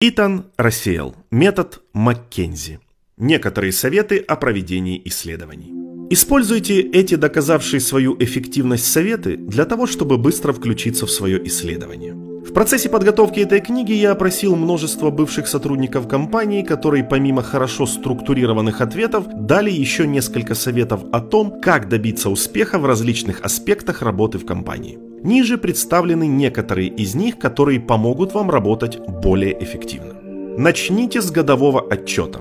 Итан рассеял метод Маккензи. Некоторые советы о проведении исследований. Используйте эти доказавшие свою эффективность советы для того, чтобы быстро включиться в свое исследование. В процессе подготовки этой книги я опросил множество бывших сотрудников компании, которые помимо хорошо структурированных ответов дали еще несколько советов о том, как добиться успеха в различных аспектах работы в компании. Ниже представлены некоторые из них, которые помогут вам работать более эффективно. Начните с годового отчета.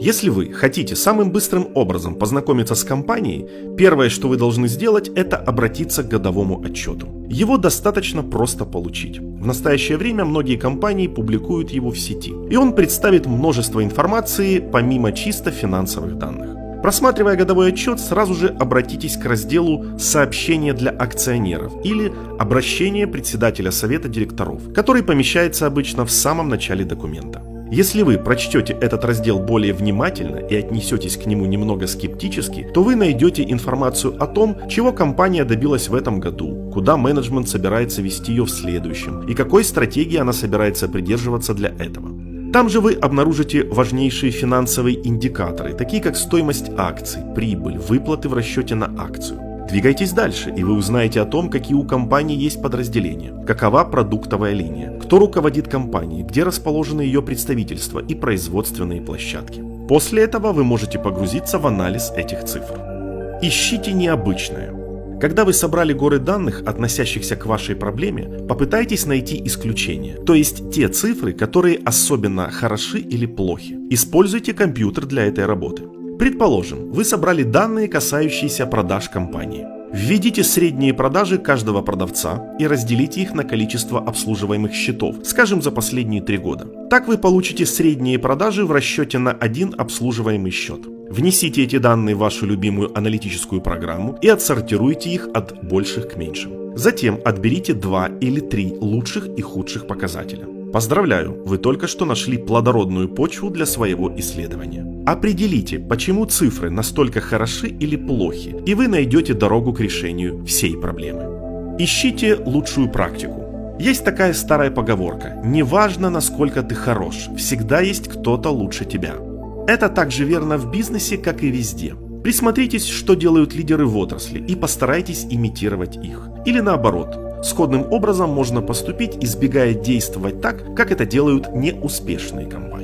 Если вы хотите самым быстрым образом познакомиться с компанией, первое, что вы должны сделать, это обратиться к годовому отчету. Его достаточно просто получить. В настоящее время многие компании публикуют его в сети, и он представит множество информации помимо чисто финансовых данных. Просматривая годовой отчет, сразу же обратитесь к разделу «Сообщения для акционеров» или «Обращение председателя совета директоров», который помещается обычно в самом начале документа. Если вы прочтете этот раздел более внимательно и отнесетесь к нему немного скептически, то вы найдете информацию о том, чего компания добилась в этом году, куда менеджмент собирается вести ее в следующем и какой стратегии она собирается придерживаться для этого. Там же вы обнаружите важнейшие финансовые индикаторы, такие как стоимость акций, прибыль, выплаты в расчете на акцию. Двигайтесь дальше, и вы узнаете о том, какие у компании есть подразделения, какова продуктовая линия, кто руководит компанией, где расположены ее представительства и производственные площадки. После этого вы можете погрузиться в анализ этих цифр. Ищите необычное. Когда вы собрали горы данных, относящихся к вашей проблеме, попытайтесь найти исключения, то есть те цифры, которые особенно хороши или плохи. Используйте компьютер для этой работы. Предположим, вы собрали данные, касающиеся продаж компании. Введите средние продажи каждого продавца и разделите их на количество обслуживаемых счетов, скажем, за последние три года. Так вы получите средние продажи в расчете на один обслуживаемый счет. Внесите эти данные в вашу любимую аналитическую программу и отсортируйте их от больших к меньшим. Затем отберите два или три лучших и худших показателя. Поздравляю, вы только что нашли плодородную почву для своего исследования. Определите, почему цифры настолько хороши или плохи, и вы найдете дорогу к решению всей проблемы. Ищите лучшую практику. Есть такая старая поговорка «Неважно, насколько ты хорош, всегда есть кто-то лучше тебя». Это также верно в бизнесе, как и везде. Присмотритесь, что делают лидеры в отрасли, и постарайтесь имитировать их. Или наоборот, Сходным образом можно поступить, избегая действовать так, как это делают неуспешные компании.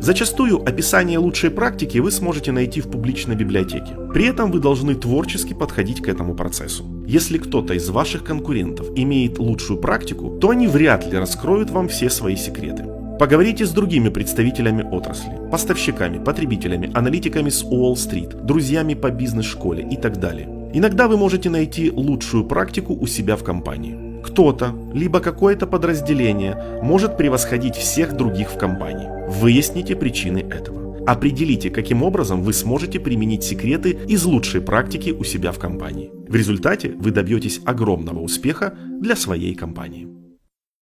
Зачастую описание лучшей практики вы сможете найти в публичной библиотеке. При этом вы должны творчески подходить к этому процессу. Если кто-то из ваших конкурентов имеет лучшую практику, то они вряд ли раскроют вам все свои секреты. Поговорите с другими представителями отрасли, поставщиками, потребителями, аналитиками с Уолл-стрит, друзьями по бизнес-школе и так далее. Иногда вы можете найти лучшую практику у себя в компании. Кто-то, либо какое-то подразделение может превосходить всех других в компании. Выясните причины этого. Определите, каким образом вы сможете применить секреты из лучшей практики у себя в компании. В результате вы добьетесь огромного успеха для своей компании.